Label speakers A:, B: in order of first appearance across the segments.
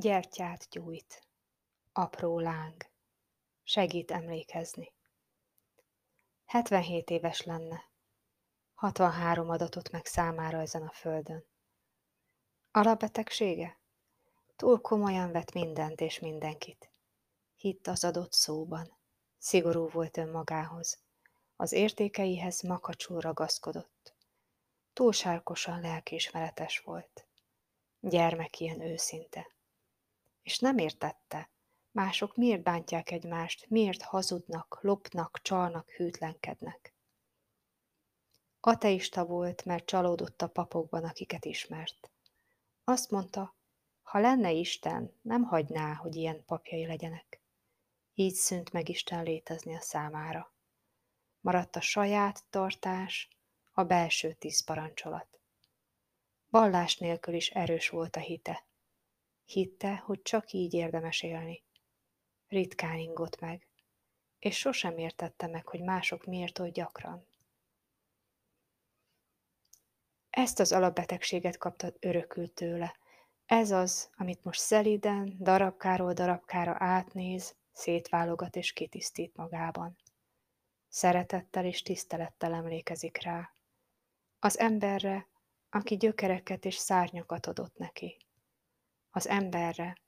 A: Gyertyát gyújt. Apró láng. Segít emlékezni. 77 éves lenne. 63 adatot meg számára ezen a földön. Alapbetegsége? Túl komolyan vett mindent és mindenkit. Hitt az adott szóban. Szigorú volt önmagához. Az értékeihez makacsul ragaszkodott. Túlsárkosan lelkiismeretes volt. Gyermek ilyen őszinte. És nem értette, mások miért bántják egymást, miért hazudnak, lopnak, csalnak, hűtlenkednek. Ateista volt, mert csalódott a papokban, akiket ismert. Azt mondta, ha lenne Isten, nem hagyná, hogy ilyen papjai legyenek. Így szűnt meg Isten létezni a számára. Maradt a saját tartás, a belső tíz parancsolat. Vallás nélkül is erős volt a hite. Hitte, hogy csak így érdemes élni. Ritkán ingott meg, és sosem értette meg, hogy mások miért oly gyakran. Ezt az alapbetegséget kapta örökült tőle. Ez az, amit most szeliden, darabkáról darabkára átnéz, szétválogat és kitisztít magában. Szeretettel és tisztelettel emlékezik rá. Az emberre, aki gyökereket és szárnyakat adott neki. Az emberre,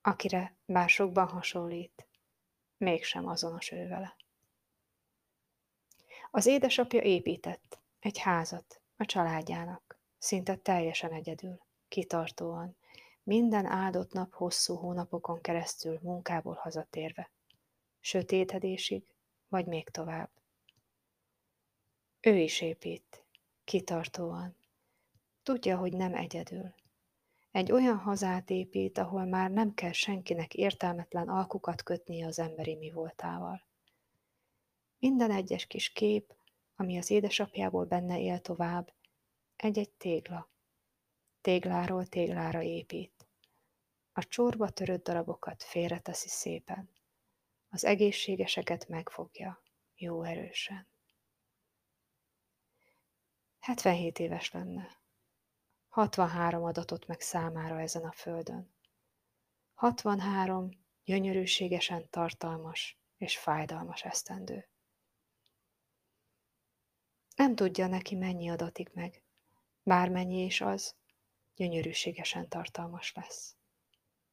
A: akire bár sokban hasonlít, mégsem azonos ő vele. Az édesapja épített egy házat a családjának, szinte teljesen egyedül, kitartóan, minden áldott nap hosszú hónapokon keresztül munkából hazatérve, sötétedésig, vagy még tovább. Ő is épít, kitartóan. Tudja, hogy nem egyedül. Egy olyan hazát épít, ahol már nem kell senkinek értelmetlen alkukat kötnie az emberi mi voltával. Minden egyes kis kép, ami az édesapjából benne él tovább, egy-egy tégla. Tégláról téglára épít. A csorba törött darabokat félreteszi szépen. Az egészségeseket megfogja, jó erősen. 77 éves lenne. 63 adatot meg számára ezen a földön. 63 gyönyörűségesen tartalmas és fájdalmas esztendő. Nem tudja neki mennyi adatik meg, bármennyi is az, gyönyörűségesen tartalmas lesz.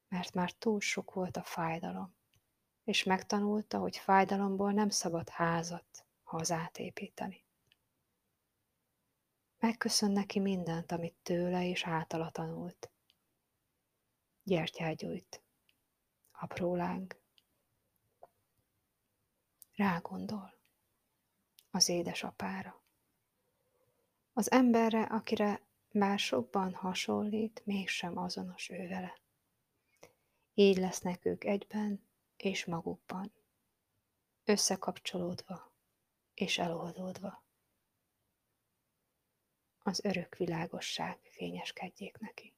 A: Mert már túl sok volt a fájdalom, és megtanulta, hogy fájdalomból nem szabad házat, hazát építeni. Megköszön neki mindent, amit tőle és általa tanult. Gyertyát gyújt. Apró láng. Rágondol. Az édesapára. Az emberre, akire bár sokban hasonlít, mégsem azonos ő vele. Így lesznek ők egyben és magukban, összekapcsolódva és eloldódva az örök világosság fényeskedjék neki.